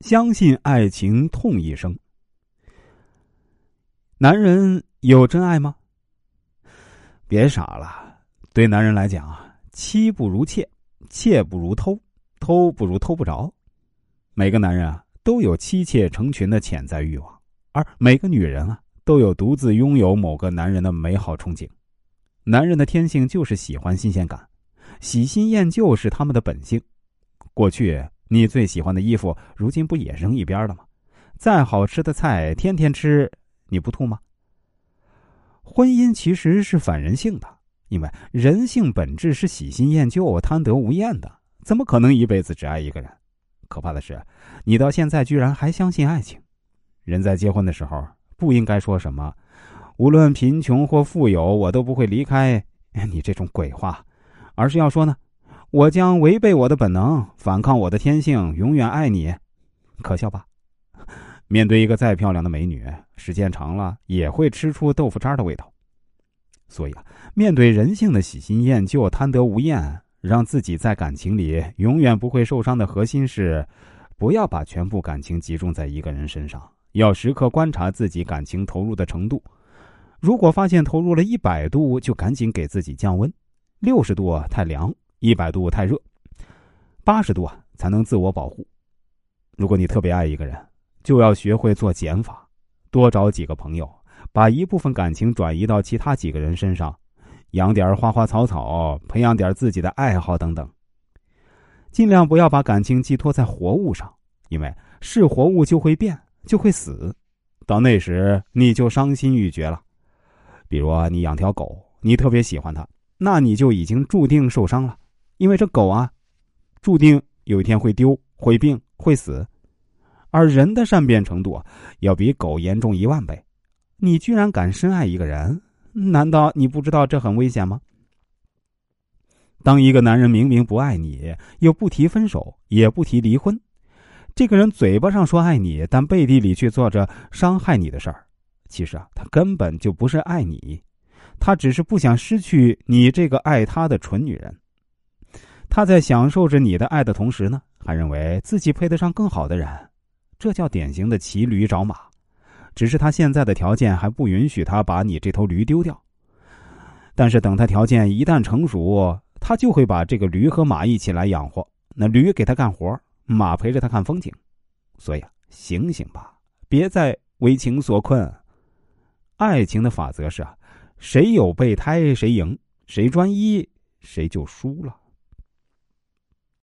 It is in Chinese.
相信爱情痛一生。男人有真爱吗？别傻了，对男人来讲啊，妻不如妾，妾不如偷，偷不如偷不着。每个男人啊，都有妻妾成群的潜在欲望，而每个女人啊，都有独自拥有某个男人的美好憧憬。男人的天性就是喜欢新鲜感，喜新厌旧是他们的本性。过去。你最喜欢的衣服，如今不也扔一边了吗？再好吃的菜，天天吃，你不吐吗？婚姻其实是反人性的，因为人性本质是喜新厌旧、贪得无厌的，怎么可能一辈子只爱一个人？可怕的是，你到现在居然还相信爱情。人在结婚的时候不应该说什么“无论贫穷或富有，我都不会离开你”这种鬼话，而是要说呢。我将违背我的本能，反抗我的天性，永远爱你，可笑吧？面对一个再漂亮的美女，时间长了也会吃出豆腐渣的味道。所以啊，面对人性的喜新厌旧、贪得无厌，让自己在感情里永远不会受伤的核心是：不要把全部感情集中在一个人身上，要时刻观察自己感情投入的程度。如果发现投入了一百度，就赶紧给自己降温，六十度太凉。一百度太热，八十度啊才能自我保护。如果你特别爱一个人，就要学会做减法，多找几个朋友，把一部分感情转移到其他几个人身上，养点花花草草，培养点自己的爱好等等。尽量不要把感情寄托在活物上，因为是活物就会变，就会死，到那时你就伤心欲绝了。比如你养条狗，你特别喜欢它，那你就已经注定受伤了。因为这狗啊，注定有一天会丢、会病、会死，而人的善变程度啊，要比狗严重一万倍。你居然敢深爱一个人，难道你不知道这很危险吗？当一个男人明明不爱你，又不提分手，也不提离婚，这个人嘴巴上说爱你，但背地里却做着伤害你的事儿，其实啊，他根本就不是爱你，他只是不想失去你这个爱他的蠢女人。他在享受着你的爱的同时呢，还认为自己配得上更好的人，这叫典型的骑驴找马。只是他现在的条件还不允许他把你这头驴丢掉。但是等他条件一旦成熟，他就会把这个驴和马一起来养活。那驴给他干活，马陪着他看风景。所以啊，醒醒吧，别再为情所困。爱情的法则是啊，谁有备胎谁赢，谁专一谁就输了。